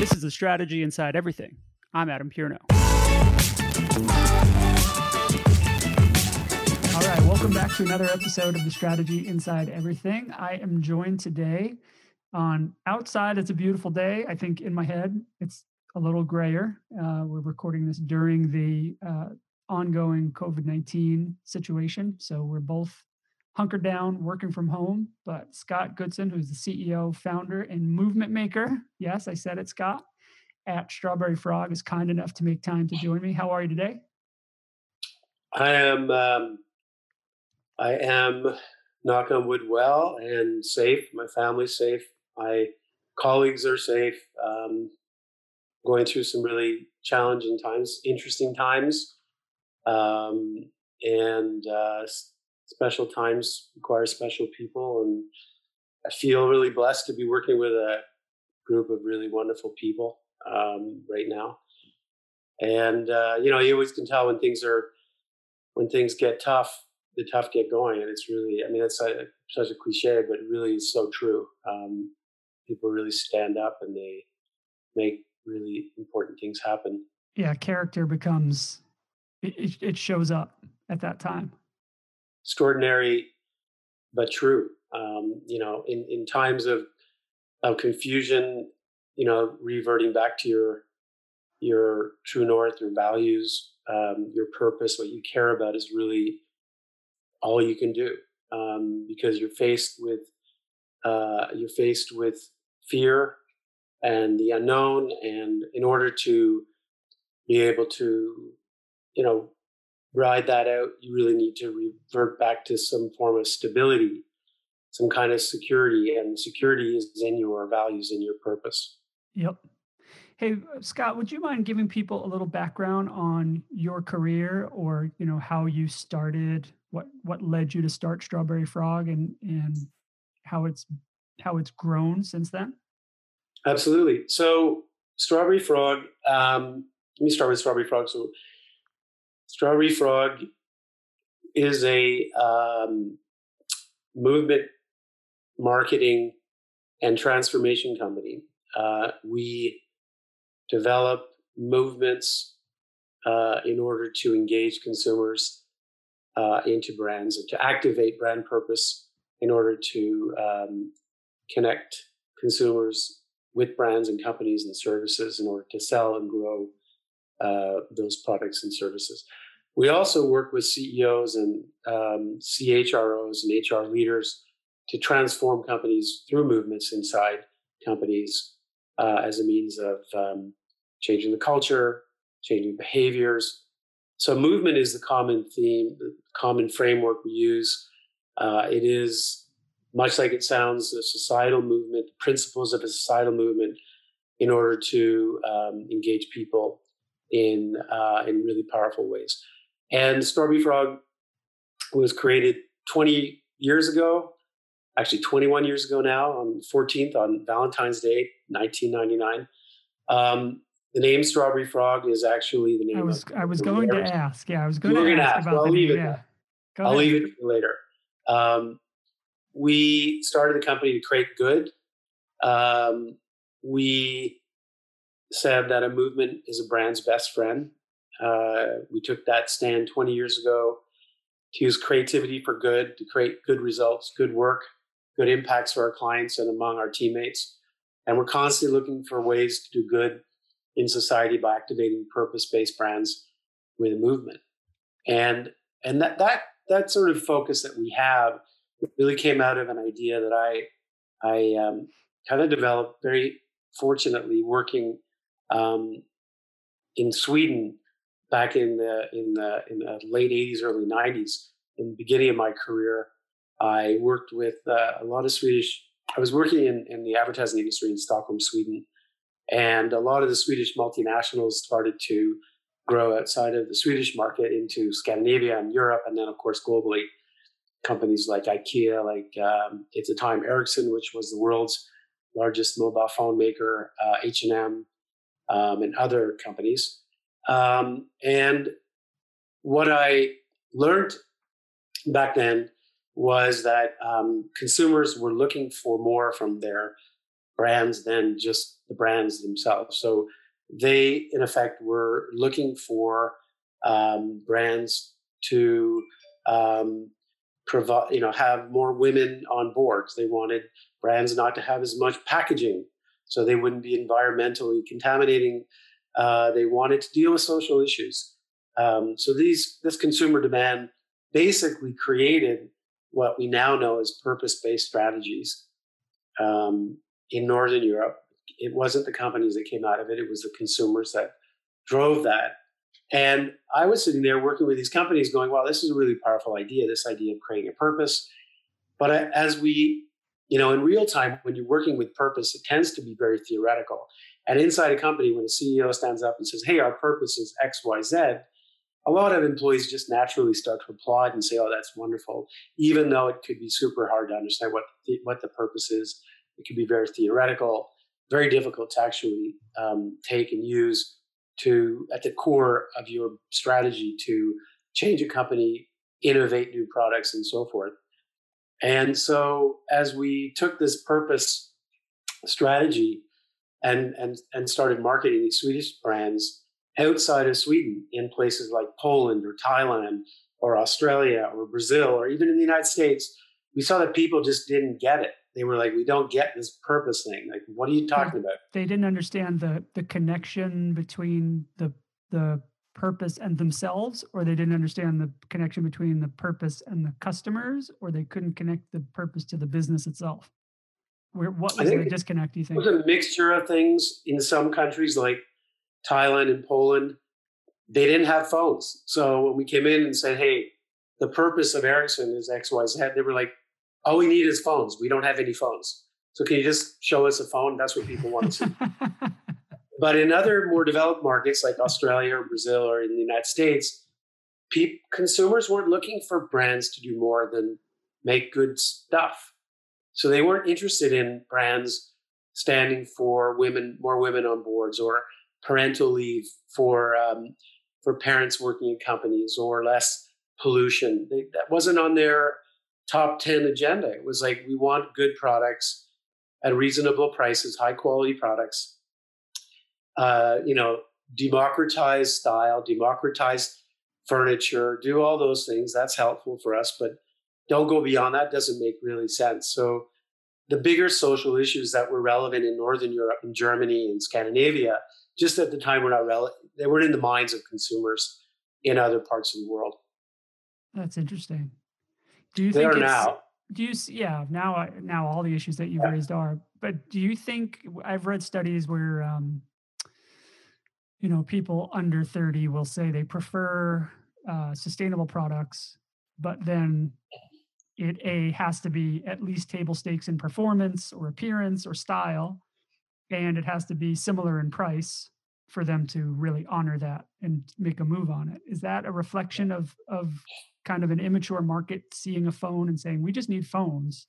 This is the strategy inside everything. I'm Adam Pierno. All right, welcome back to another episode of the Strategy Inside Everything. I am joined today on outside. It's a beautiful day. I think in my head, it's a little grayer. Uh, we're recording this during the uh, ongoing COVID 19 situation. So we're both hunkered down, working from home. But Scott Goodson, who's the CEO, founder, and movement maker, yes, I said it, Scott, at Strawberry Frog, is kind enough to make time to join me. How are you today? I am. Um, I am knock on wood well and safe. My family's safe. My colleagues are safe. Um, going through some really challenging times, interesting times, um, and uh, special times require special people. And I feel really blessed to be working with a group of really wonderful people um, right now. And uh, you know, you always can tell when things are when things get tough. The tough get going, and it's really. I mean, it's a, such a cliche, but really so true. Um, people really stand up and they make really important things happen. Yeah, character becomes it, it shows up at that time. Extraordinary, but true. Um, you know, in, in times of of confusion, you know, reverting back to your your true north, your values, um, your purpose, what you care about is really all you can do um, because you're faced with uh, you're faced with fear and the unknown. And in order to be able to, you know, ride that out, you really need to revert back to some form of stability, some kind of security. And security is in your values and your purpose. Yep. Hey Scott, would you mind giving people a little background on your career or you know how you started, what what led you to start Strawberry Frog and and how it's how it's grown since then? Absolutely. So, Strawberry Frog, um, let me start with Strawberry Frog. So, Strawberry Frog is a um, movement marketing and transformation company. Uh, we develop movements uh, in order to engage consumers uh, into brands and to activate brand purpose in order to um, connect consumers with brands and companies and services in order to sell and grow uh, those products and services. We also work with CEOs and um, CHROs and HR leaders to transform companies through movements inside companies uh, as a means of um, changing the culture, changing behaviors. So, movement is the common theme, the common framework we use. Uh, it is much like it sounds, a societal movement, the principles of a societal movement, in order to um, engage people in uh, in really powerful ways. And Strawberry Frog was created 20 years ago, actually 21 years ago now, on 14th on Valentine's Day, 1999. Um, the name Strawberry Frog is actually the name. I was I was going to ask. Yeah, I was going to ask, ask, about well, the name. Yeah. I'll leave it later. Um, we started the company to create good. Um, we said that a movement is a brand's best friend. Uh, we took that stand 20 years ago to use creativity for good, to create good results, good work, good impacts for our clients and among our teammates. And we're constantly looking for ways to do good in society by activating purpose-based brands with a movement. And and that that that sort of focus that we have really came out of an idea that I I um, kind of developed very fortunately working um, in Sweden back in the in the in the late 80s early 90s in the beginning of my career I worked with uh, a lot of Swedish I was working in, in the advertising industry in Stockholm Sweden and a lot of the Swedish multinationals started to grow outside of the Swedish market into Scandinavia and Europe and then of course globally companies like IKEA, like um, at the time Ericsson, which was the world's largest mobile phone maker, uh, H&M, um, and other companies. Um, and what I learned back then was that um, consumers were looking for more from their brands than just the brands themselves. So they, in effect, were looking for um, brands to um, provide, you know, have more women on boards. They wanted brands not to have as much packaging, so they wouldn't be environmentally contaminating. Uh, they wanted to deal with social issues. Um, so these this consumer demand basically created what we now know as purpose-based strategies um, in Northern Europe. It wasn't the companies that came out of it; it was the consumers that drove that. And I was sitting there working with these companies, going, "Wow, this is a really powerful idea. This idea of creating a purpose." But as we, you know, in real time, when you're working with purpose, it tends to be very theoretical. And inside a company, when a CEO stands up and says, "Hey, our purpose is X, Y, Z," a lot of employees just naturally start to applaud and say, "Oh, that's wonderful," even though it could be super hard to understand what the, what the purpose is. It can be very theoretical, very difficult to actually um, take and use to at the core of your strategy to change a company, innovate new products, and so forth. And so, as we took this purpose strategy and and and started marketing these Swedish brands outside of Sweden in places like Poland or Thailand or Australia or Brazil or even in the United States, we saw that people just didn't get it. They were like, "We don't get this purpose thing. Like, what are you talking about?" They didn't understand the the connection between the the purpose and themselves, or they didn't understand the connection between the purpose and the customers, or they couldn't connect the purpose to the business itself. Where, what was the disconnect? Do you think it was a mixture of things in some countries like Thailand and Poland, they didn't have phones. So when we came in and said, hey, the purpose of Ericsson is XYZ, they were like, all we need is phones. We don't have any phones. So can you just show us a phone? That's what people want to see. but in other more developed markets like Australia or Brazil or in the United States, pe- consumers weren't looking for brands to do more than make good stuff. So they weren't interested in brands standing for women, more women on boards, or parental leave for um, for parents working in companies or less pollution. They, that wasn't on their top 10 agenda. It was like, we want good products at reasonable prices, high quality products. Uh, you know, democratize style, democratize furniture, do all those things. That's helpful for us, but don't go beyond that. Doesn't make really sense. So, the bigger social issues that were relevant in Northern Europe and Germany and Scandinavia just at the time were not relevant. They weren't in the minds of consumers in other parts of the world. That's interesting. Do you they think are now? Do you? Yeah, now now all the issues that you've yeah. raised are. But do you think I've read studies where, um, you know, people under thirty will say they prefer uh, sustainable products, but then it a has to be at least table stakes in performance or appearance or style and it has to be similar in price for them to really honor that and make a move on it. Is that a reflection of of kind of an immature market seeing a phone and saying we just need phones?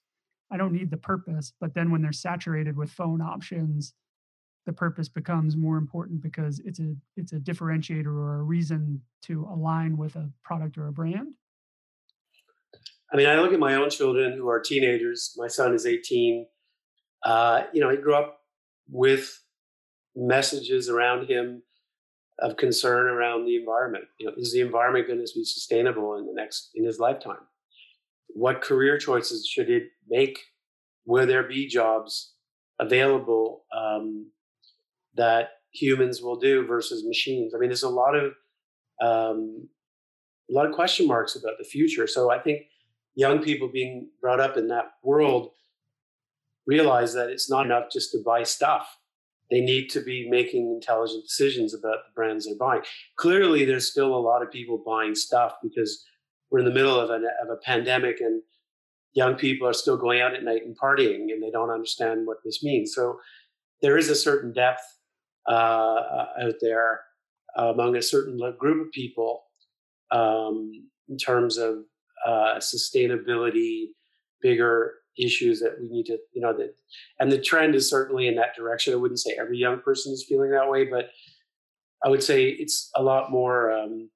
I don't need the purpose. But then when they're saturated with phone options, the purpose becomes more important because it's a it's a differentiator or a reason to align with a product or a brand. I mean, I look at my own children who are teenagers. My son is 18. Uh, you know, he grew up with messages around him of concern around the environment. You know, is the environment going to be sustainable in the next in his lifetime? What career choices should it make? Will there be jobs available um, that humans will do versus machines? I mean, there's a lot of um, a lot of question marks about the future. So I think young people being brought up in that world realize that it's not enough just to buy stuff. They need to be making intelligent decisions about the brands they're buying. Clearly, there's still a lot of people buying stuff because we're in the middle of, an, of a pandemic and young people are still going out at night and partying and they don't understand what this means. So there is a certain depth uh, out there among a certain group of people um, in terms of uh, sustainability, bigger issues that we need to, you know, that, and the trend is certainly in that direction. I wouldn't say every young person is feeling that way, but I would say it's a lot more um,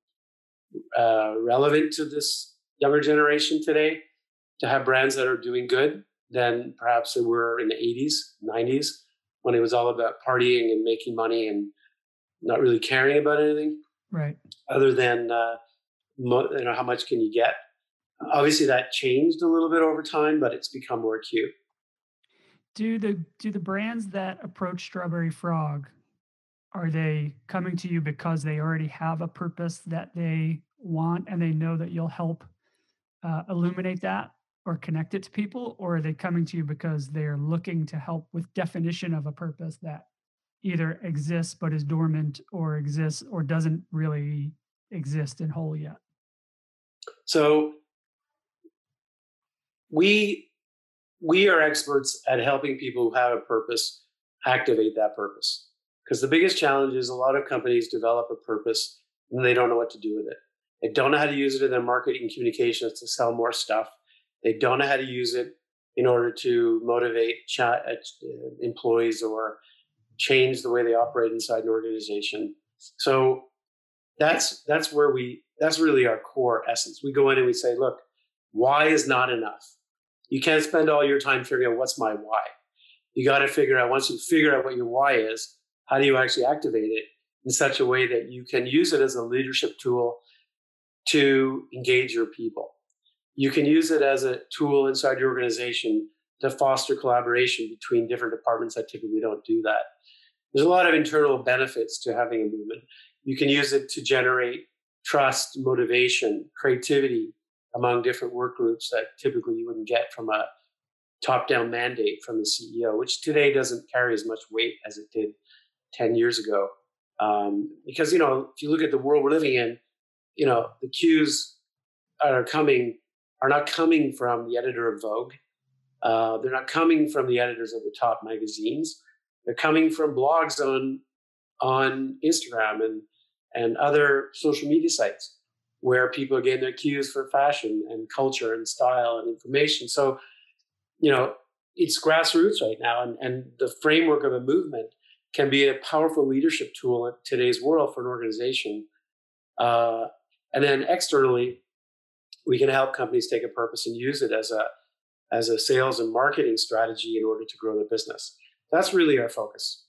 uh, relevant to this younger generation today to have brands that are doing good than perhaps they were in the 80s, 90s. When it was all about partying and making money and not really caring about anything, right? Other than uh, mo- you know how much can you get. Obviously, that changed a little bit over time, but it's become more acute. Do the do the brands that approach Strawberry Frog are they coming to you because they already have a purpose that they want and they know that you'll help uh, illuminate that or connect it to people or are they coming to you because they're looking to help with definition of a purpose that either exists but is dormant or exists or doesn't really exist in whole yet so we we are experts at helping people who have a purpose activate that purpose because the biggest challenge is a lot of companies develop a purpose and they don't know what to do with it. They don't know how to use it in their marketing communications to sell more stuff. They don't know how to use it in order to motivate uh, employees or change the way they operate inside an organization. So that's that's where we that's really our core essence. We go in and we say, look, why is not enough? You can't spend all your time figuring out what's my why. You got to figure out once you figure out what your why is, how do you actually activate it in such a way that you can use it as a leadership tool to engage your people? You can use it as a tool inside your organization to foster collaboration between different departments that typically don't do that. There's a lot of internal benefits to having a movement. You can use it to generate trust, motivation, creativity among different work groups that typically you wouldn't get from a top down mandate from the CEO, which today doesn't carry as much weight as it did 10 years ago. Um, because, you know, if you look at the world we're living in, you know, the cues are coming, are not coming from the editor of Vogue. Uh, they're not coming from the editors of the top magazines. They're coming from blogs on, on Instagram and, and other social media sites where people are getting their cues for fashion and culture and style and information. So, you know, it's grassroots right now. And, and the framework of a movement can be a powerful leadership tool in today's world for an organization. Uh, and then externally, we can help companies take a purpose and use it as a as a sales and marketing strategy in order to grow their business. That's really our focus.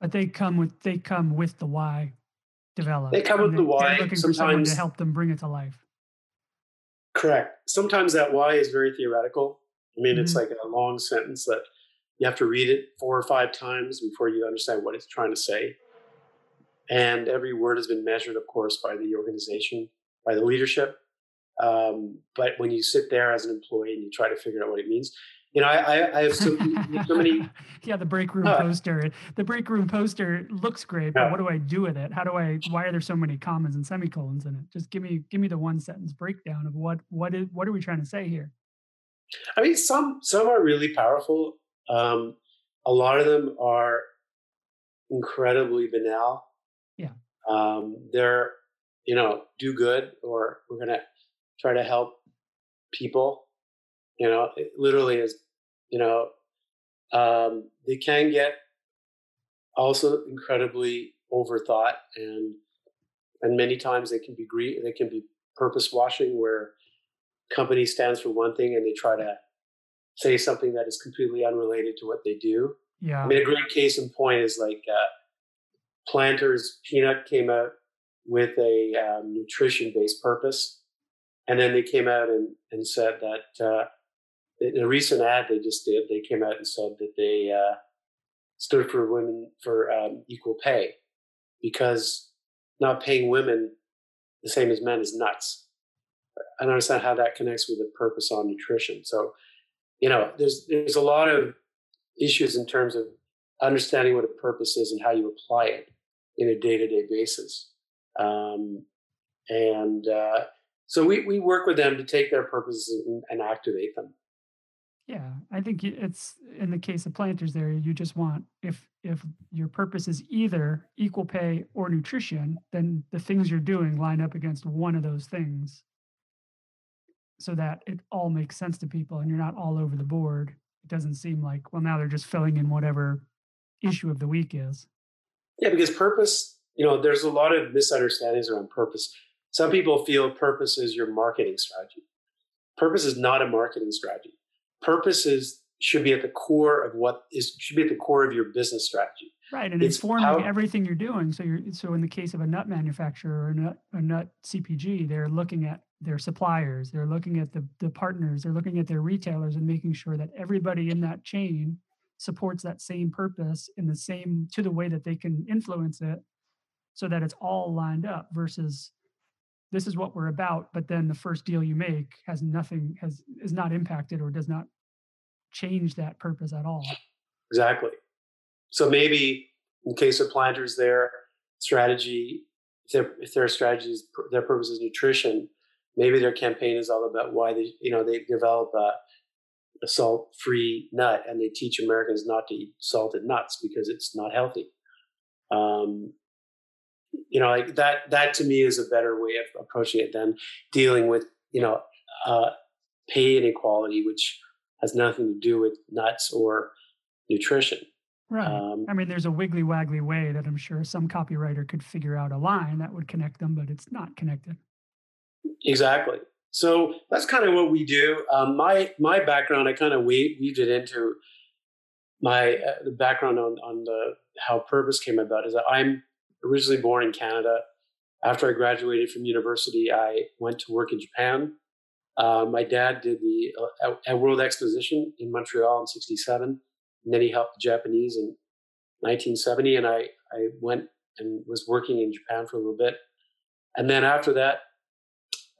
But they come with they come with the why developed. They come with they, the why. looking Sometimes, for someone to help them bring it to life. Correct. Sometimes that why is very theoretical. I mean, mm-hmm. it's like a long sentence that you have to read it four or five times before you understand what it's trying to say. And every word has been measured, of course, by the organization, by the leadership. Um, but when you sit there as an employee and you try to figure out what it means, you know, I, I have so, so many. yeah, the break room uh, poster. The break room poster looks great, but what do I do with it? How do I? Why are there so many commas and semicolons in it? Just give me give me the one sentence breakdown of what what is what are we trying to say here? I mean, some some are really powerful. Um, a lot of them are incredibly banal. Yeah. Um, they're, you know, do good or we're going to try to help people. You know, it literally is, you know, um, they can get also incredibly overthought and and many times they can be gre- they can be purpose washing where company stands for one thing and they try to say something that is completely unrelated to what they do. Yeah. I mean, a great case in point is like uh, Planters Peanut came out with a um, nutrition based purpose. And then they came out and, and said that uh, in a recent ad they just did, they came out and said that they uh, stood for women for um, equal pay because not paying women the same as men is nuts. I don't understand how that connects with the purpose on nutrition. So you know, there's there's a lot of issues in terms of understanding what a purpose is and how you apply it in a day-to-day basis. Um, and uh, so we, we work with them to take their purposes and, and, activate them. Yeah, I think it's in the case of planters there, you just want if if your purpose is either equal pay or nutrition, then the things you're doing line up against one of those things so that it all makes sense to people and you're not all over the board. It doesn't seem like, well, now they're just filling in whatever issue of the week is. Yeah, because purpose, you know, there's a lot of misunderstandings around purpose. Some people feel purpose is your marketing strategy. Purpose is not a marketing strategy. Purpose is should be at the core of what is should be at the core of your business strategy. Right, and it's informing how, everything you're doing. So you're so in the case of a nut manufacturer or a nut, a nut CPG, they're looking at their suppliers, they're looking at the, the partners, they're looking at their retailers and making sure that everybody in that chain supports that same purpose in the same to the way that they can influence it so that it's all lined up versus this is what we're about but then the first deal you make has nothing has is not impacted or does not change that purpose at all exactly so maybe in case of planters their strategy if their if their strategy is their purpose is nutrition maybe their campaign is all about why they you know they develop a a salt free nut and they teach Americans not to eat salted nuts because it's not healthy. Um, you know, like that, that to me is a better way of approaching it than dealing with, you know, uh, pay inequality, which has nothing to do with nuts or nutrition. Right. Um, I mean, there's a wiggly waggly way that I'm sure some copywriter could figure out a line that would connect them, but it's not connected. Exactly. So that's kind of what we do. Um, my my background, I kind of weave, weaved it into my uh, the background on on the how purpose came about. Is that I'm originally born in Canada. After I graduated from university, I went to work in Japan. Uh, my dad did the uh, a World Exposition in Montreal in '67, and then he helped the Japanese in 1970. And I I went and was working in Japan for a little bit, and then after that,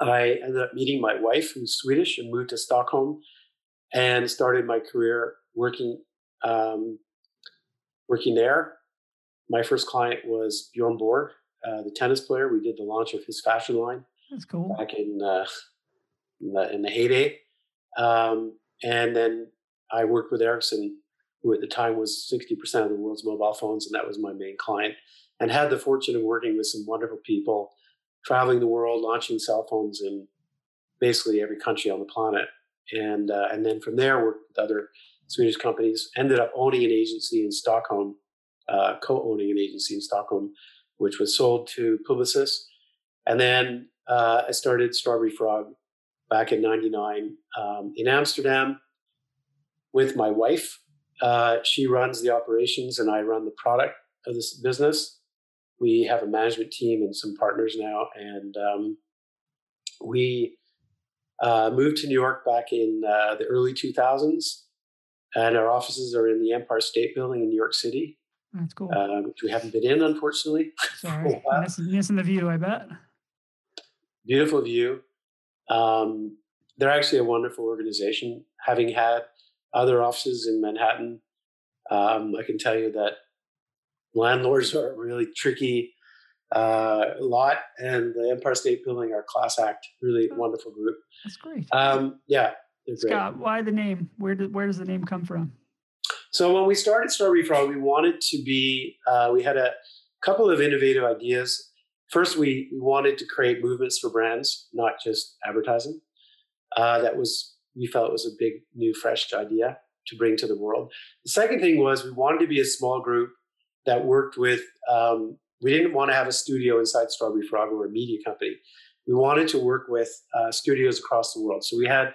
I ended up meeting my wife, who's Swedish, and moved to Stockholm, and started my career working um, working there. My first client was Bjorn Borg, uh, the tennis player. We did the launch of his fashion line. That's cool. Back in, uh, in, the, in, the, heyday, um, and then I worked with Ericsson, who at the time was sixty percent of the world's mobile phones, and that was my main client. And had the fortune of working with some wonderful people traveling the world, launching cell phones in basically every country on the planet. And, uh, and then from there, worked with other Swedish companies, ended up owning an agency in Stockholm, uh, co owning an agency in Stockholm, which was sold to Publicis. And then uh, I started Strawberry Frog back in 99 um, in Amsterdam with my wife. Uh, she runs the operations and I run the product of this business we have a management team and some partners now, and um, we uh, moved to New York back in uh, the early 2000s, and our offices are in the Empire State Building in New York City. That's cool. Uh, which we haven't been in, unfortunately. Sorry, missing, missing the view. I bet. Beautiful view. Um, they're actually a wonderful organization. Having had other offices in Manhattan, um, I can tell you that landlords are a really tricky uh, lot, and the Empire State Building are class act, really oh, wonderful group. That's great. Um, yeah, Scott, great. why the name? Where did where does the name come from? So when we started Strawberry Frog, we wanted to be. Uh, we had a couple of innovative ideas. First, we, wanted to create movements for brands, not just advertising. Uh, that was we felt it was a big, new, fresh idea to bring to the world. The second thing was we wanted to be a small group that worked with, um, we didn't want to have a studio inside Strawberry Frog or a media company. We wanted to work with uh, studios across the world. So we had a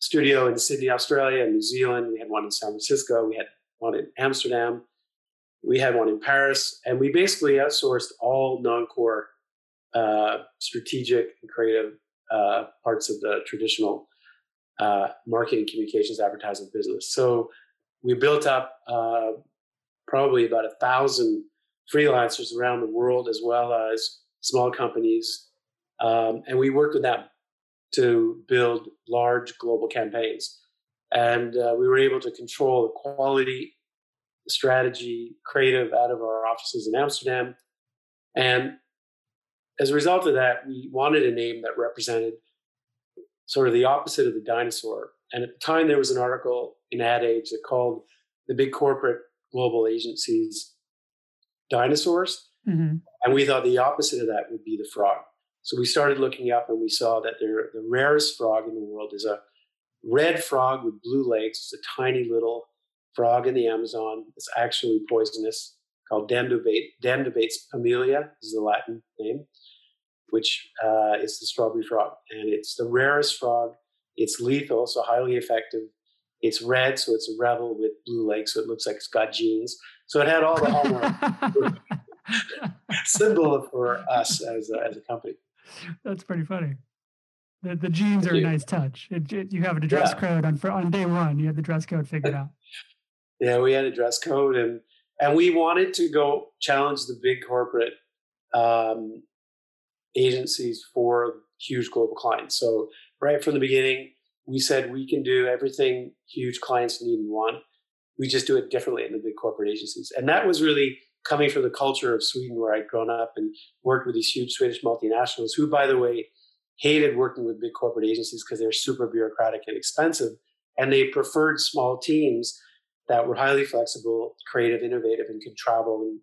studio in Sydney, Australia, and New Zealand. We had one in San Francisco. We had one in Amsterdam. We had one in Paris. And we basically outsourced all non core uh, strategic and creative uh, parts of the traditional uh, marketing, communications, advertising business. So we built up uh, probably about a thousand freelancers around the world, as well as small companies. Um, and we worked with them to build large global campaigns. And uh, we were able to control the quality, the strategy, creative out of our offices in Amsterdam. And as a result of that, we wanted a name that represented sort of the opposite of the dinosaur. And at the time, there was an article in Ad Age that called the big corporate global agencies dinosaurs. Mm-hmm. And we thought the opposite of that would be the frog. So we started looking up and we saw that the rarest frog in the world is a red frog with blue legs. It's a tiny little frog in the Amazon. It's actually poisonous, called Dendrobates, Dendrobates pumilio is the Latin name, which uh, is the strawberry frog. And it's the rarest frog. It's lethal, so highly effective It's red, so it's a rebel with blue legs, so it looks like it's got jeans. So it had all the hallmark symbol for us as a, as a company. That's pretty funny. The, the jeans are a nice touch. It, it, you have a dress yeah. code on on day one. You had the dress code figured out. yeah, we had a dress code, and and we wanted to go challenge the big corporate um, agencies for huge global clients. So right from the beginning, we said we can do everything huge clients need and want. We just do it differently in the big corporate agencies, and that was really coming from the culture of Sweden, where I'd grown up and worked with these huge Swedish multinationals, who, by the way, hated working with big corporate agencies because they're super bureaucratic and expensive, and they preferred small teams that were highly flexible, creative, innovative, and could travel and,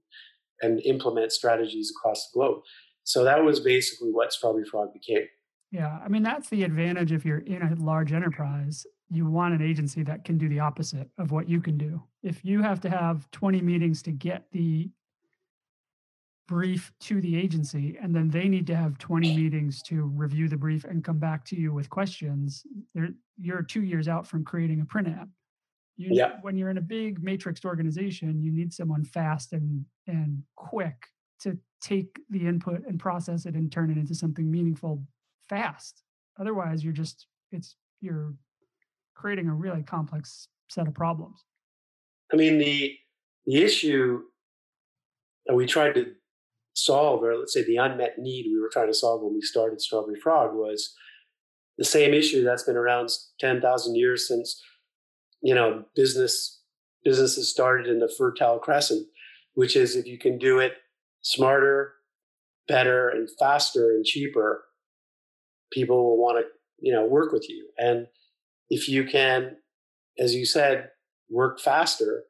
and implement strategies across the globe. So that was basically what Strawberry Frog became. Yeah, I mean that's the advantage if you're in a large enterprise. You want an agency that can do the opposite of what you can do. If you have to have 20 meetings to get the brief to the agency and then they need to have 20 meetings to review the brief and come back to you with questions, you're 2 years out from creating a print app You, yeah. When you're in a big matrixed organization, you need someone fast and and quick to take the input and process it and turn it into something meaningful fast. Otherwise, you're just it's you're creating a really complex set of problems. I mean, the the issue that we tried to solve, or let's say the unmet need we were trying to solve when we started Strawberry Frog, was the same issue that's been around ten thousand years since you know business businesses started in the Fertile Crescent, which is if you can do it smarter, better, and faster and cheaper, people will want to you know work with you. And if you can as you said work faster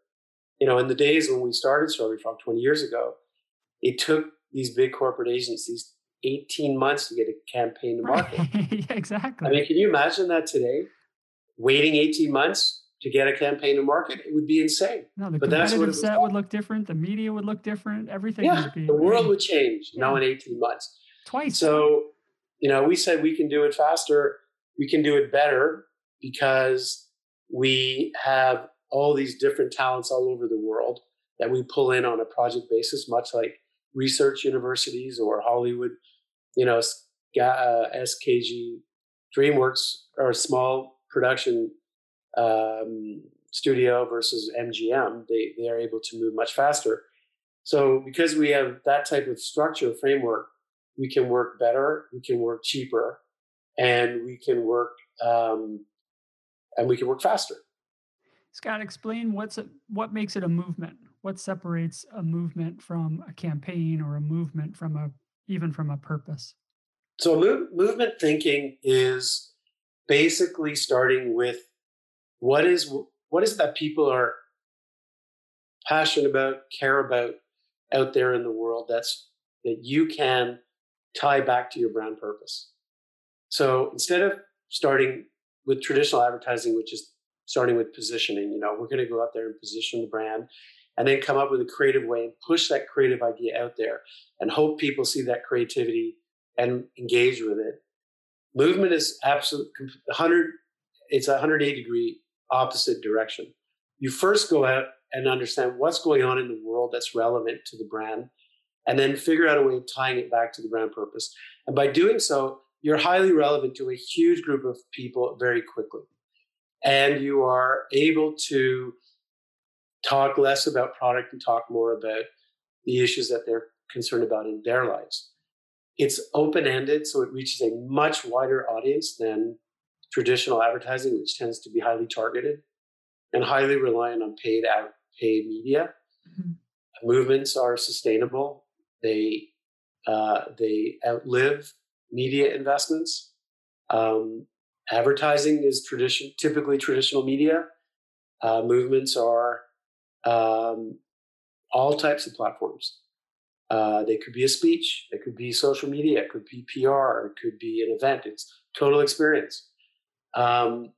you know in the days when we started strawberry frog 20 years ago it took these big corporate agencies 18 months to get a campaign to market. Right. exactly. I mean can you imagine that today? Waiting 18 months to get a campaign to market it would be insane. No the but competitive set would look different the media would look different everything yeah, would be the world would change yeah. now in 18 months. Twice. So you know, we said we can do it faster, we can do it better because we have all these different talents all over the world that we pull in on a project basis, much like research universities or Hollywood, you know, uh, SKG, DreamWorks or a small production um, studio versus MGM. They they are able to move much faster. So because we have that type of structure framework, we can work better, we can work cheaper, and we can work um, and we can work faster. Scott, explain what's a, what makes it a movement. What separates a movement from a campaign or a movement from a even from a purpose? So move, movement thinking is basically starting with what is what is that people are passionate about, care about out there in the world that's that you can tie back to your brand purpose. So instead of starting with traditional advertising, which is starting with positioning, you know, we're going to go out there and position the brand and then come up with a creative way and push that creative idea out there and hope people see that creativity and engage with it. Movement is absolute 100 it's a 180 degree opposite direction. You first go out and understand what's going on in the world that's relevant to the brand and then figure out a way of tying it back to the brand purpose. And by doing so, you're highly relevant to a huge group of people very quickly. And you are able to talk less about product and talk more about the issues that they're concerned about in their lives. It's open ended, so it reaches a much wider audience than traditional advertising, which tends to be highly targeted and highly reliant on paid ad, paid media. Mm-hmm. Movements are sustainable they uh, they outlive media investments. Um, advertising is tradition, typically traditional media. Uh, movements are um, all types of platforms. Uh, they could be a speech, it could be social media, it could be PR, it could be an event. It's total experience. Um,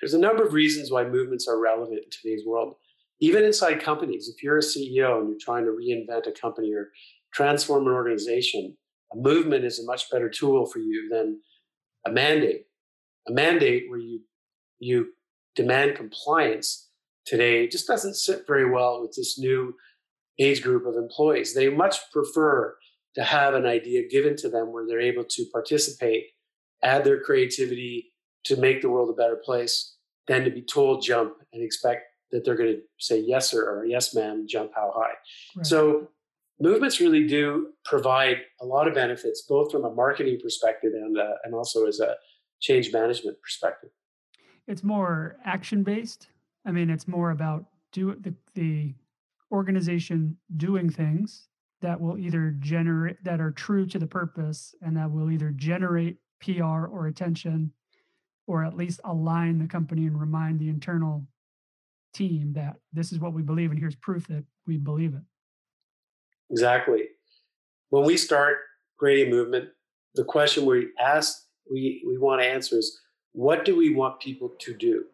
there's a number of reasons why movements are relevant in today's world. Even inside companies, if you're a CEO and you're trying to reinvent a company or transform an organization, a movement is a much better tool for you than a mandate. A mandate where you you demand compliance today just doesn't sit very well with this new age group of employees. They much prefer to have an idea given to them where they're able to participate, add their creativity to make the world a better place, than to be told jump and expect that they're going to say yes sir or yes ma'am, jump how high. Right. So movements really do provide a lot of benefits, both from a marketing perspective and uh, and also as a change management perspective. It's more action based. I mean, it's more about do the the organization doing things that will either generate that are true to the purpose and that will either generate PR or attention or at least align the company and remind the internal team that this is what we believe and here's proof that we believe it. Exactly. When we start creating movement, the question we ask, we, we want to answer is what do we want people to do?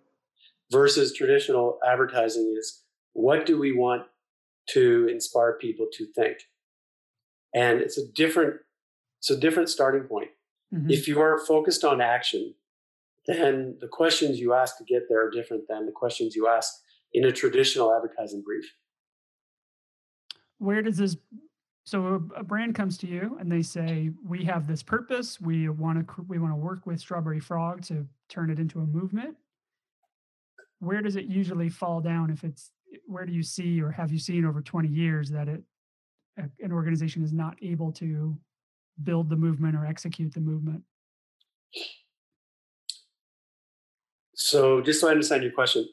Versus traditional advertising is what do we want to inspire people to think? And it's a different, it's a different starting point. Mm-hmm. If you are focused on action, then the questions you ask to get there are different than the questions you ask in a traditional advertising brief where does this so a, brand comes to you and they say we have this purpose we want to we want to work with strawberry frog to turn it into a movement where does it usually fall down if it's where do you see or have you seen over 20 years that it an organization is not able to build the movement or execute the movement? So just so i understand your question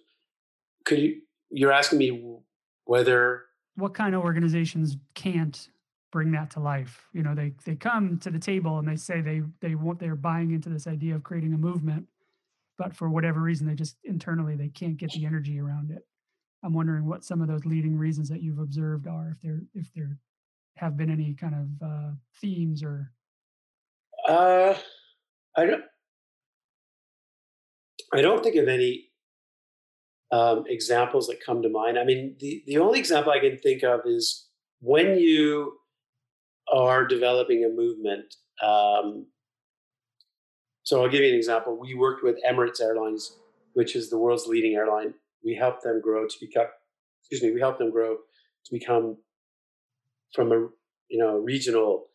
could you you're asking me whether what kind of organizations can't bring that to life? You know they they come to the table and they say they they want they're buying into this idea of creating a movement but for whatever reason they just internally they can't get the energy around it i'm wondering what some of those leading reasons that you've observed are if there if there have been any kind of uh, themes or uh i don't i don't think of any um, examples that come to mind. I mean, the, the only example I can think of is when you are developing a movement. Um, so I'll give you an example. We worked with Emirates Airlines, which is the world's leading airline. We helped them grow to become, excuse me, we helped them grow to become from a you know regional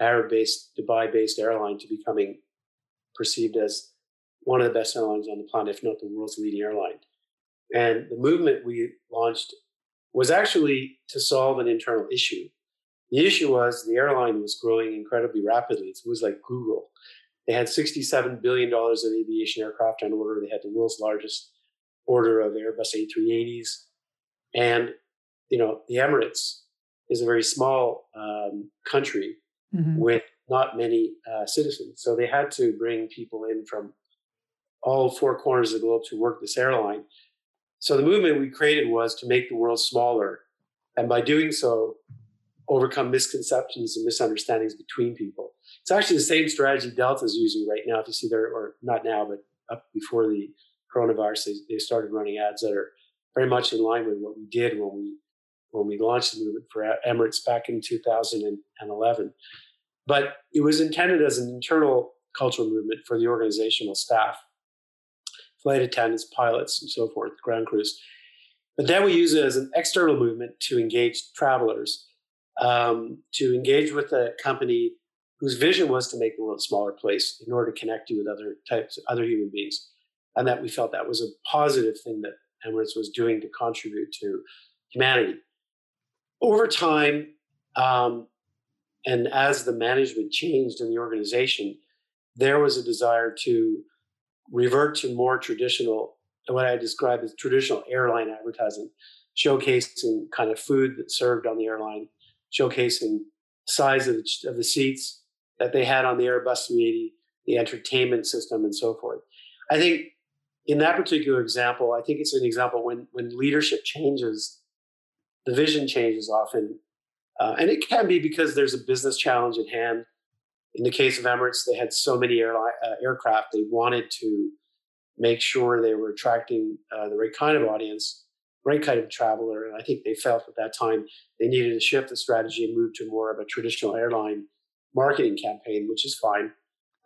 Arab-based, Dubai-based airline to becoming perceived as one of the best airlines on the planet, if not the world's leading airline. And the movement we launched was actually to solve an internal issue. The issue was the airline was growing incredibly rapidly. It was like Google. They had $67 billion of aviation aircraft on order. They had the world's largest order of Airbus A380s. And, you know, the Emirates is a very small um, country mm-hmm. with not many uh, citizens. So they had to bring people in from all four corners of the globe to work this airline. So the movement we created was to make the world smaller. And by doing so, overcome misconceptions and misunderstandings between people. It's actually the same strategy Delta is using right now. If you see there, or not now, but up before the coronavirus, they, they started running ads that are very much in line with what we did when we when we launched the movement for Emirates back in 2011. But it was intended as an internal cultural movement for the organizational staff flight attendants, pilots, and so forth, ground crews. But then we use it as an external movement to engage travelers, um, to engage with a company whose vision was to make the world a smaller place in order to connect you with other types, other human beings, and that we felt that was a positive thing that Emirates was doing to contribute to humanity. Over time, um, and as the management changed in the organization, there was a desire to revert to more traditional, what I describe as traditional airline advertising, showcasing kind of food that's served on the airline, showcasing size of the, of the seats that they had on the Airbus 380, the entertainment system, and so forth. I think in that particular example, I think it's an example when when leadership changes, the vision changes often, uh, and it can be because there's a business challenge at hand. In the case of Emirates, they had so many uh, aircraft, they wanted to make sure they were attracting uh, the right kind of audience, right kind of traveler. And I think they felt at that time they needed to shift the strategy and move to more of a traditional airline marketing campaign, which is fine.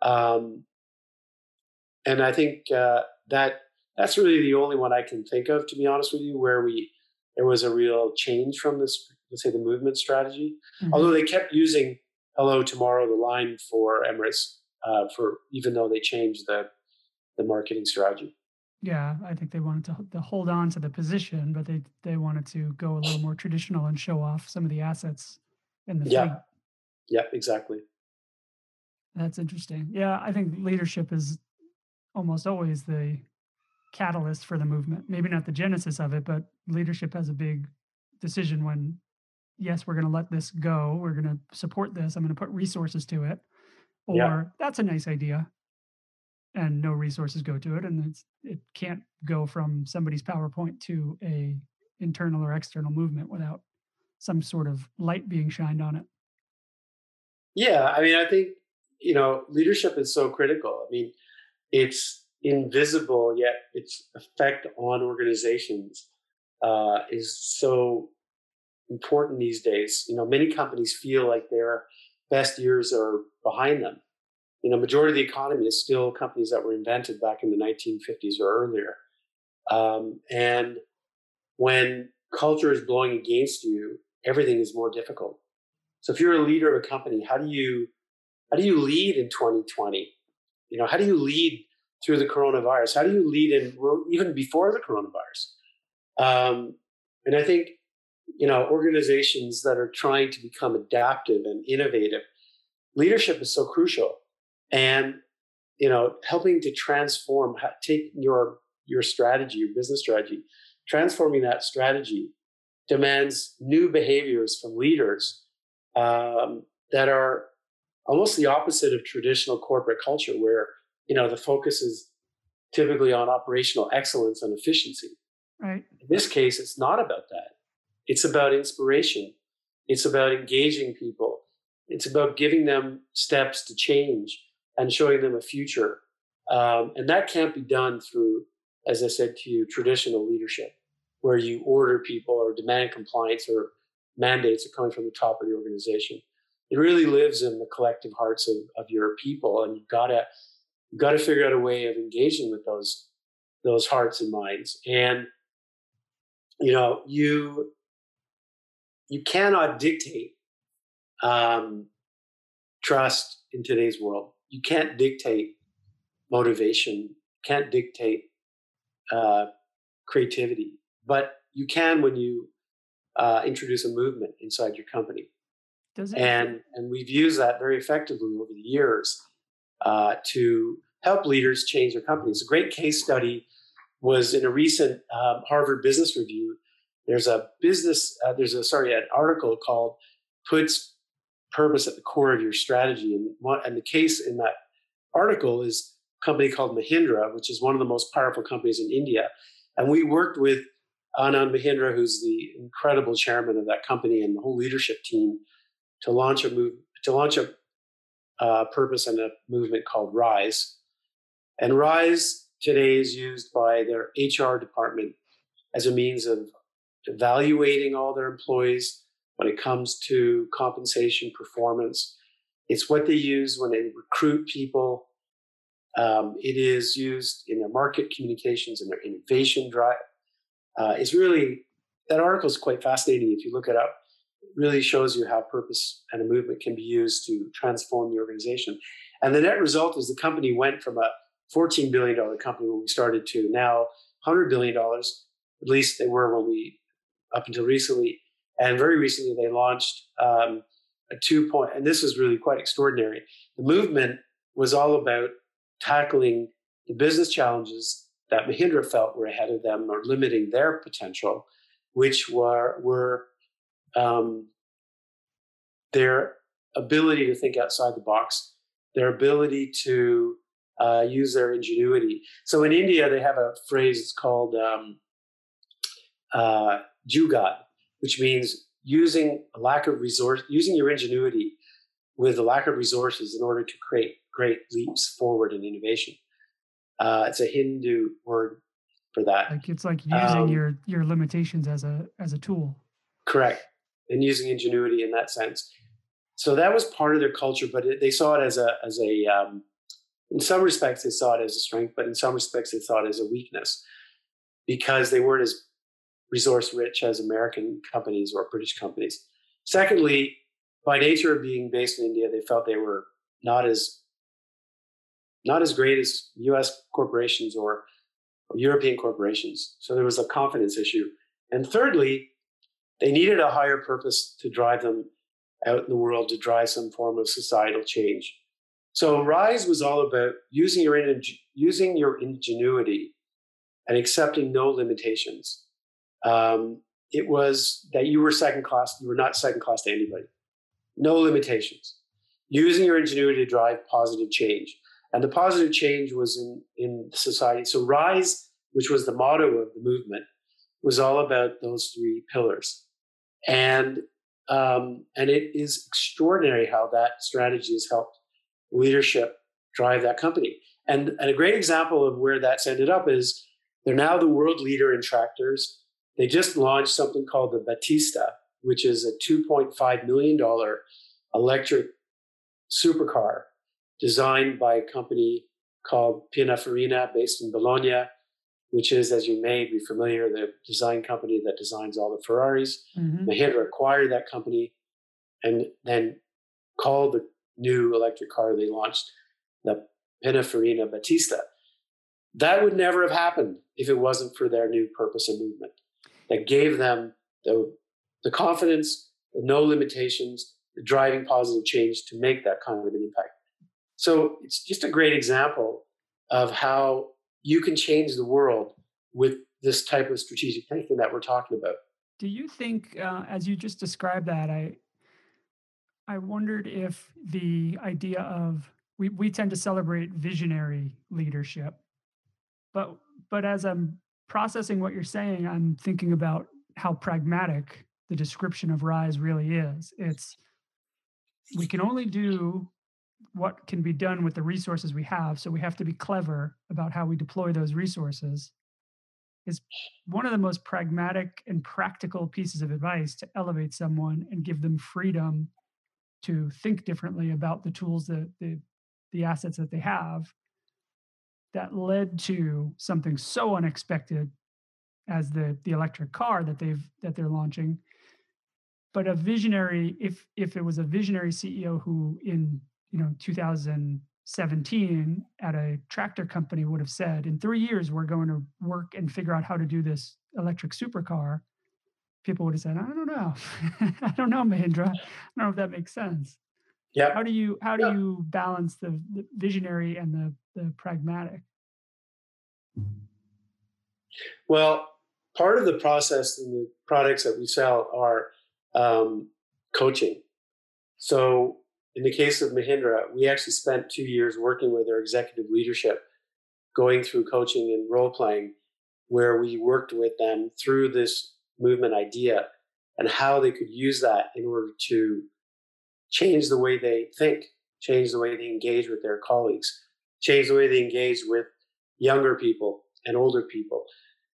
Um, and I think uh, that that's really the only one I can think of, to be honest with you, where we there was a real change from this, let's say, the movement strategy. Mm-hmm. Although they kept using "Hello Tomorrow," the line for Emirates, uh, for even though they changed the the marketing strategy. Yeah, I think they wanted to, to hold on to the position, but they they wanted to go a little more traditional and show off some of the assets in the yeah. fleet. Yeah, exactly. That's interesting. Yeah, I think leadership is almost always the catalyst for the movement. Maybe not the genesis of it, but leadership has a big decision when, yes, we're going to let this go. We're going to support this. I'm going to put resources to it. Or yeah. that's a nice idea and no resources go to it. And it can't go from somebody's PowerPoint to a internal or external movement without some sort of light being shined on it. Yeah. I mean, I think, you know, leadership is so critical. I mean, it's invisible yet its effect on organizations uh, is so important these days. You know, many companies feel like their best years are behind them. You know, majority of the economy is still companies that were invented back in the 1950s or earlier. Um, and when culture is blowing against you, everything is more difficult. So if you're a leader of a company, how do you how do you lead in 2020? You know, how do you lead through the coronavirus? How do you lead in even before the coronavirus? Um, and I think you know organizations that are trying to become adaptive and innovative, leadership is so crucial, and you know helping to transform, take your your strategy, your business strategy, transforming that strategy demands new behaviors from leaders um, that are almost the opposite of traditional corporate culture, where you know the focus is typically on operational excellence and efficiency. Right. In this case it's not about that. It's about inspiration. It's about engaging people. It's about giving them steps to change and showing them a future. Um, and that can't be done through as i said to you traditional leadership where you order people or demand compliance or mandates are coming from the top of the organization. It really lives in the collective hearts of, of your people and you've got to you've got to figure out a way of engaging with those those hearts and minds. And you know you you cannot dictate um, trust in today's world you can't dictate motivation can't dictate uh, creativity but you can when you uh, introduce a movement inside your company Does it? and and we've used that very effectively over the years uh, to help leaders change their companies. A great case study was in a recent um, Harvard Business Review. There's a business, uh, there's a sorry, an article called "Puts Purpose at the Core of Your Strategy," and what, and the case in that article is a company called Mahindra, which is one of the most powerful companies in India, and we worked with Anand Mahindra, who's the incredible chairman of that company, and the whole leadership team to launch a move to launch a uh, purpose and a movement called Rise. And Rise today is used by their HR department as a means of evaluating all their employees when it comes to compensation performance. It's what they use when they recruit people. Um, it is used in their market communications and their innovation drive. Uh, it's really that article is quite fascinating if you look it up It really shows you how purpose and a movement can be used to transform the organization. And the net result is the company went from a $14 billion company when we started to now $100 billion. At least they were when we, up until recently. And very recently they launched um, a two point, and this is really quite extraordinary. The movement was all about tackling the business challenges that Mahindra felt were ahead of them or limiting their potential, which were, were um, their ability to think outside the box, their ability to uh, use their ingenuity. So in India, they have a phrase it's called um, uh, jugad, which means using a lack of resource, using your ingenuity with a lack of resources in order to create great leaps forward in innovation. Uh, it's a Hindu word for that. Like it's like using um, your your limitations as a as a tool. Correct and using ingenuity in that sense. So that was part of their culture, but it, they saw it as a as a um, in some respects they saw it as a strength, but in some respects they saw it as a weakness because they weren't as resource rich as American companies or British companies. Secondly, by nature of being based in India, they felt they were not as not as great as U.S. corporations or, or European corporations. So there was a confidence issue. And thirdly, they needed a higher purpose to drive them out in the world to drive some form of societal change. So Rise was all about using your using your ingenuity and accepting no limitations. Um, it was that you were second class. You were not second class to anybody. No limitations. Using your ingenuity to drive positive change, and the positive change was in in society. So Rise, which was the motto of the movement, was all about those three pillars, and um, and it is extraordinary how that strategy has helped leadership drive that company. And, and a great example of where that's ended up is they're now the world leader in tractors. They just launched something called the Battista, which is a $2.5 million electric supercar designed by a company called Pininfarina based in Bologna, which is, as you may be familiar, the design company that designs all the Ferraris. Mm-hmm. Mahindra acquired that company and then called the new electric car they launched, the Pininfarina Battista. That would never have happened if it wasn't for their new purpose and movement that gave them the, the confidence, the no limitations, the driving positive change to make that kind of an impact. So it's just a great example of how you can change the world with this type of strategic thinking that we're talking about. Do you think, uh, as you just described that, I I wondered if the idea of we, we tend to celebrate visionary leadership, but but as I'm processing what you're saying, I'm thinking about how pragmatic the description of rise really is. It's we can only do what can be done with the resources we have, so we have to be clever about how we deploy those resources. Is one of the most pragmatic and practical pieces of advice to elevate someone and give them freedom to think differently about the tools that the the assets that they have that led to something so unexpected as the the electric car that they've that they're launching but a visionary if if it was a visionary ceo who in you know 2017 at a tractor company would have said in 3 years we're going to work and figure out how to do this electric supercar people would have said, I don't know. I don't know, Mahindra. I don't know if that makes sense. Yeah. How do you how do yeah. you balance the, the visionary and the the pragmatic? Well, part of the process and the products that we sell are um, coaching. So, in the case of Mahindra, we actually spent two years working with their executive leadership, going through coaching and role playing, where we worked with them through this movement idea and how they could use that in order to change the way they think, change the way they engage with their colleagues, change the way they engage with younger people and older people.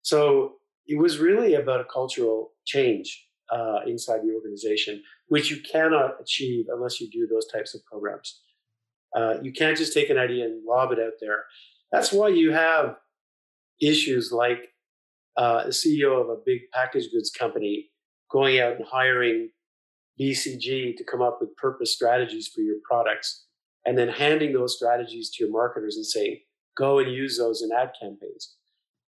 So it was really about a cultural change uh, inside the organization, which you cannot achieve unless you do those types of programs. Uh, you can't just take an idea and lob it out there. That's why you have issues like uh, a CEO of a big packaged goods company going out and hiring BCG to come up with purpose strategies for your products, and then handing those strategies to your marketers and saying, go and use those in ad campaigns.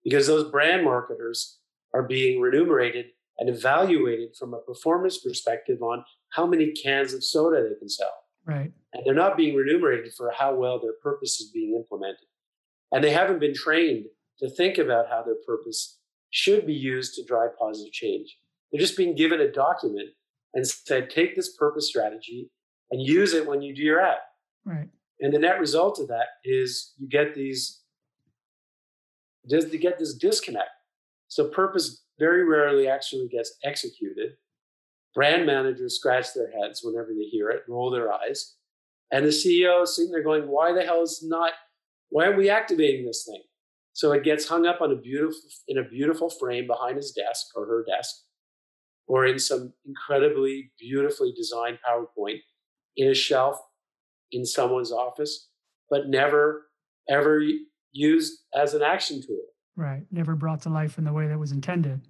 Because those brand marketers are being remunerated and evaluated from a performance perspective on how many cans of soda they can sell. Right. And they're not being remunerated for how well their purpose is being implemented. And they haven't been trained to think about how their purpose should be used to drive positive change. They're just being given a document and said, take this purpose strategy and use it when you do your ad. Right. And the net result of that is you get these, does you get this disconnect. So purpose very rarely actually gets executed. Brand managers scratch their heads whenever they hear it, roll their eyes. And the CEO is sitting there going, why the hell is not, why aren't we activating this thing? So it gets hung up on a beautiful in a beautiful frame behind his desk or her desk, or in some incredibly beautifully designed PowerPoint in a shelf in someone's office, but never ever used as an action tool. Right. Never brought to life in the way that was intended.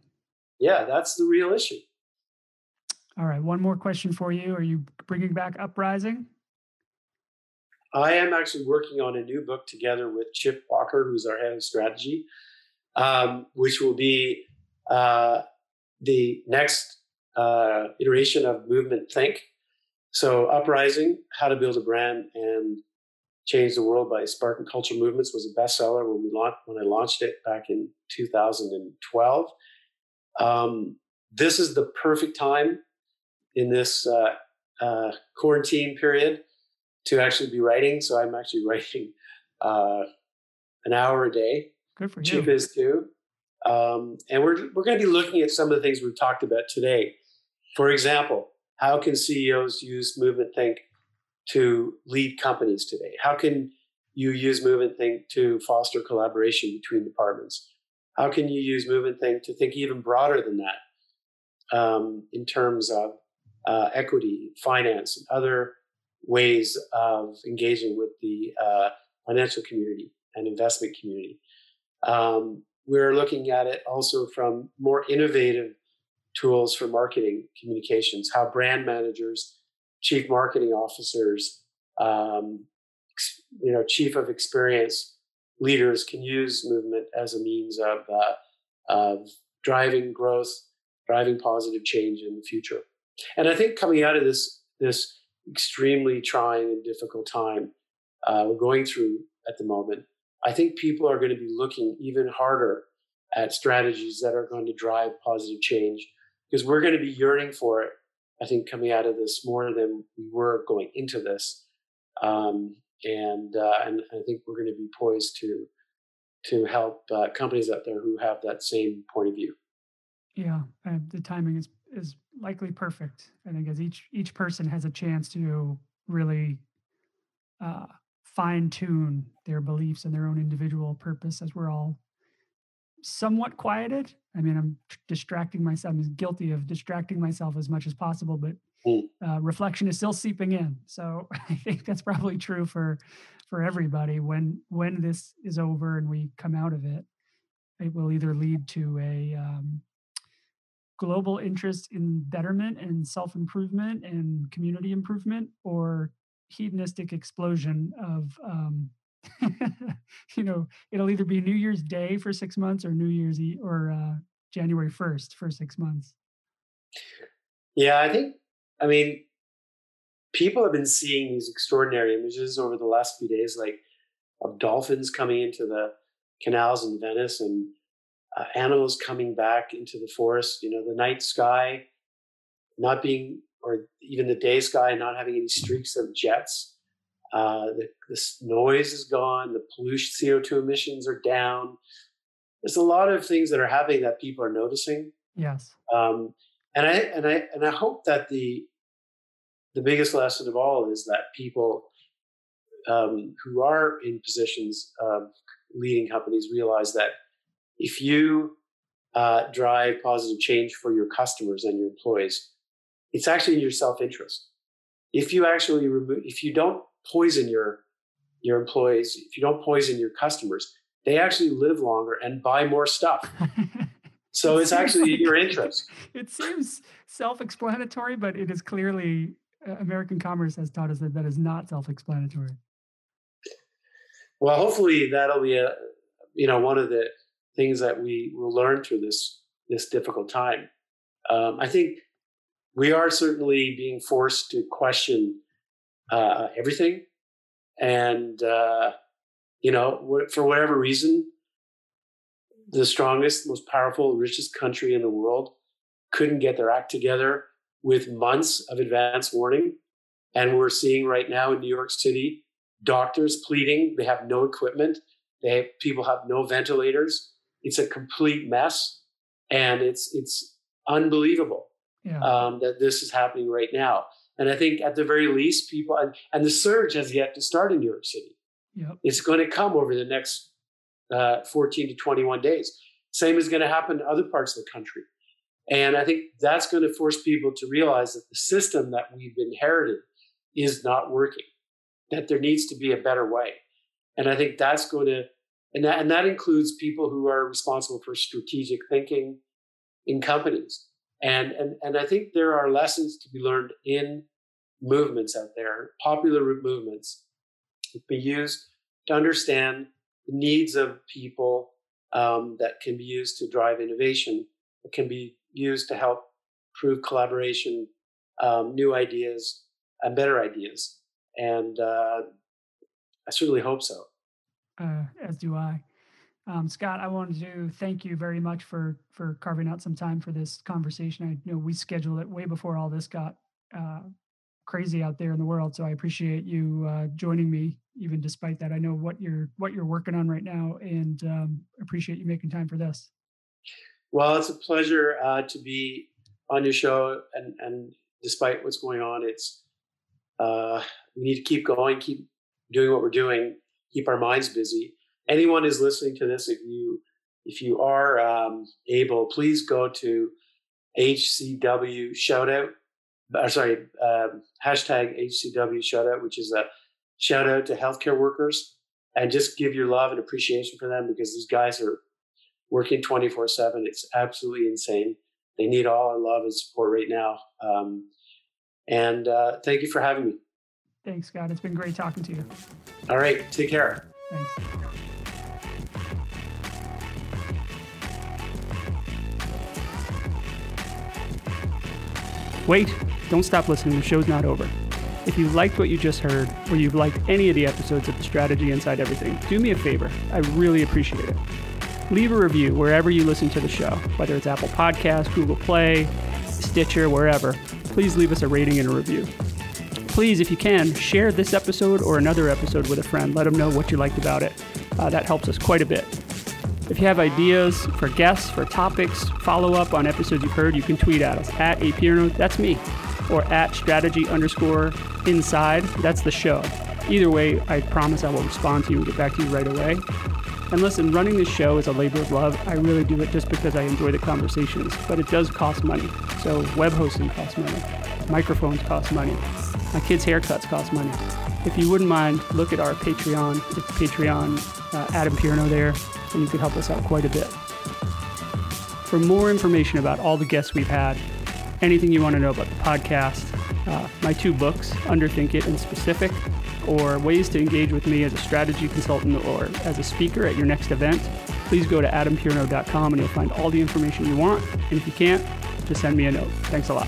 Yeah, that's the real issue. All right. One more question for you. Are you bringing back Uprising? I am actually working on a new book together with Chip Walker, who's our head of strategy, um, which will be uh, the next uh, iteration of Movement Think. So, Uprising, How to Build a Brand and Change the World by Sparking Culture Movements was a bestseller when we launched when I launched it back in 2012. Um, this is the perfect time in this uh, uh, quarantine period to actually be writing. So I'm actually writing uh, an hour a day. Good for you. Chip is too. Um, and we're we're going to be looking at some of the things we've talked about today. For example, how can CEOs use Movement Think to lead companies today? How can you use Movement Think to foster collaboration between departments? How can you use Movement Think to think even broader than that um, in terms of uh, equity, finance, and other ways of engaging with the uh, financial community and investment community? Um, we're looking at it also from more innovative tools for marketing communications, how brand managers, chief marketing officers, um, you know, chief of experience leaders can use movement as a means of, uh, of driving growth, driving positive change in the future. And I think coming out of this this extremely trying and difficult time uh, we're going through at the moment, I think people are going to be looking even harder at strategies that are going to drive positive change because we're going to be yearning for it. I think coming out of this more than we were going into this, um, and uh, and I think we're going to be poised to to help uh, companies out there who have that same point of view. Yeah, the timing is is likely perfect. I think as each each person has a chance to really uh, fine tune their beliefs and their own individual purpose, as we're all somewhat quieted. I mean, I'm distracting myself. I'm guilty of distracting myself as much as possible, but mm. uh, reflection is still seeping in. So I think that's probably true for for everybody. When when this is over and we come out of it, it will either lead to a um, global interest in betterment and self improvement and community improvement, or hedonistic explosion of um, you know, it'll either be New Year's Day for six months or New Year's Eve or uh, January 1st for six months. Yeah, I think, I mean, people have been seeing these extraordinary images over the last few days, like of dolphins coming into the canals in Venice and uh, animals coming back into the forest, you know, the night sky not being, or even the day sky not having any streaks of jets uh, the, noise is gone. The pollution, CO2 emissions are down. There's a lot of things that are happening that people are noticing. Yes. Um, and I and I and I hope that the the biggest lesson of all is that people um, who are in positions of leading companies realize that if you uh, drive positive change for your customers and your employees, it's actually in your self interest. If you actually remove, if you don't poison your your employees, if you don't poison your customers, they actually live longer and buy more stuff. So it it's actually your interest. It seems self-explanatory, but it is clearly uh, American commerce has taught us that that is not self-explanatory. Well, hopefully that'll be a you know one of the things that we will learn through this this difficult time. Um, I think we are certainly being forced to question uh, everything. And, uh, you know, for whatever reason, the strongest, most powerful, richest country in the world couldn't get their act together with months of advance warning. And we're seeing right now in New York City doctors pleading they have no equipment, they have, people have no ventilators. It's a complete mess, and it's it's unbelievable yeah. um, that this is happening right now. And I think at the very least, people, and, and the surge has yet to start in New York City. Yep. It's going to come over the next uh, 14 to 21 days. Same is going to happen to other parts of the country. And I think that's going to force people to realize that the system that we've inherited is not working, that there needs to be a better way. And I think that's going to, and that, and that includes people who are responsible for strategic thinking in companies. And, and, and I think there are lessons to be learned in movements out there, popular movements, that be used to understand the needs of people um, that can be used to drive innovation, that can be used to help prove collaboration, um, new ideas, and better ideas. And uh, I certainly hope so. Uh, as do I. Um, Scott, I wanted to thank you very much for for carving out some time for this conversation. I know we scheduled it way before all this got uh, crazy out there in the world, so I appreciate you uh, joining me, even despite that. I know what you're what you're working on right now, and um, appreciate you making time for this. Well, it's a pleasure uh, to be on your show, and and despite what's going on, it's uh, we need to keep going, keep doing what we're doing, keep our minds busy. Anyone who's listening to this, if you if you are um, able, please go to HCW shoutout. Uh, sorry, um, hashtag HCW shoutout, which is a shout out to healthcare workers, and just give your love and appreciation for them because these guys are working 24 7. It's absolutely insane. They need all our love and support right now. Um, and uh, thank you for having me. Thanks, Scott. It's been great talking to you. All right. Take care. Thanks. Wait, don't stop listening. The show's not over. If you liked what you just heard, or you've liked any of the episodes of The Strategy Inside Everything, do me a favor. I really appreciate it. Leave a review wherever you listen to the show, whether it's Apple Podcasts, Google Play, Stitcher, wherever. Please leave us a rating and a review. Please, if you can, share this episode or another episode with a friend. Let them know what you liked about it. Uh, that helps us quite a bit. If you have ideas for guests, for topics, follow up on episodes you've heard, you can tweet at us at apierno, that's me, or at strategy underscore inside, that's the show. Either way, I promise I will respond to you and get back to you right away. And listen, running this show is a labor of love. I really do it just because I enjoy the conversations, but it does cost money. So web hosting costs money, microphones cost money, my kids' haircuts cost money. If you wouldn't mind, look at our Patreon. It's Patreon, uh, Adam Pierno there and you could help us out quite a bit. For more information about all the guests we've had, anything you want to know about the podcast, uh, my two books, Underthink It and Specific, or ways to engage with me as a strategy consultant or as a speaker at your next event, please go to adampierno.com and you'll find all the information you want. And if you can't, just send me a note. Thanks a lot.